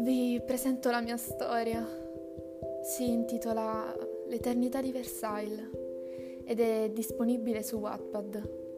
Vi presento la mia storia. Si intitola L'eternità di Versailles ed è disponibile su Wattpad.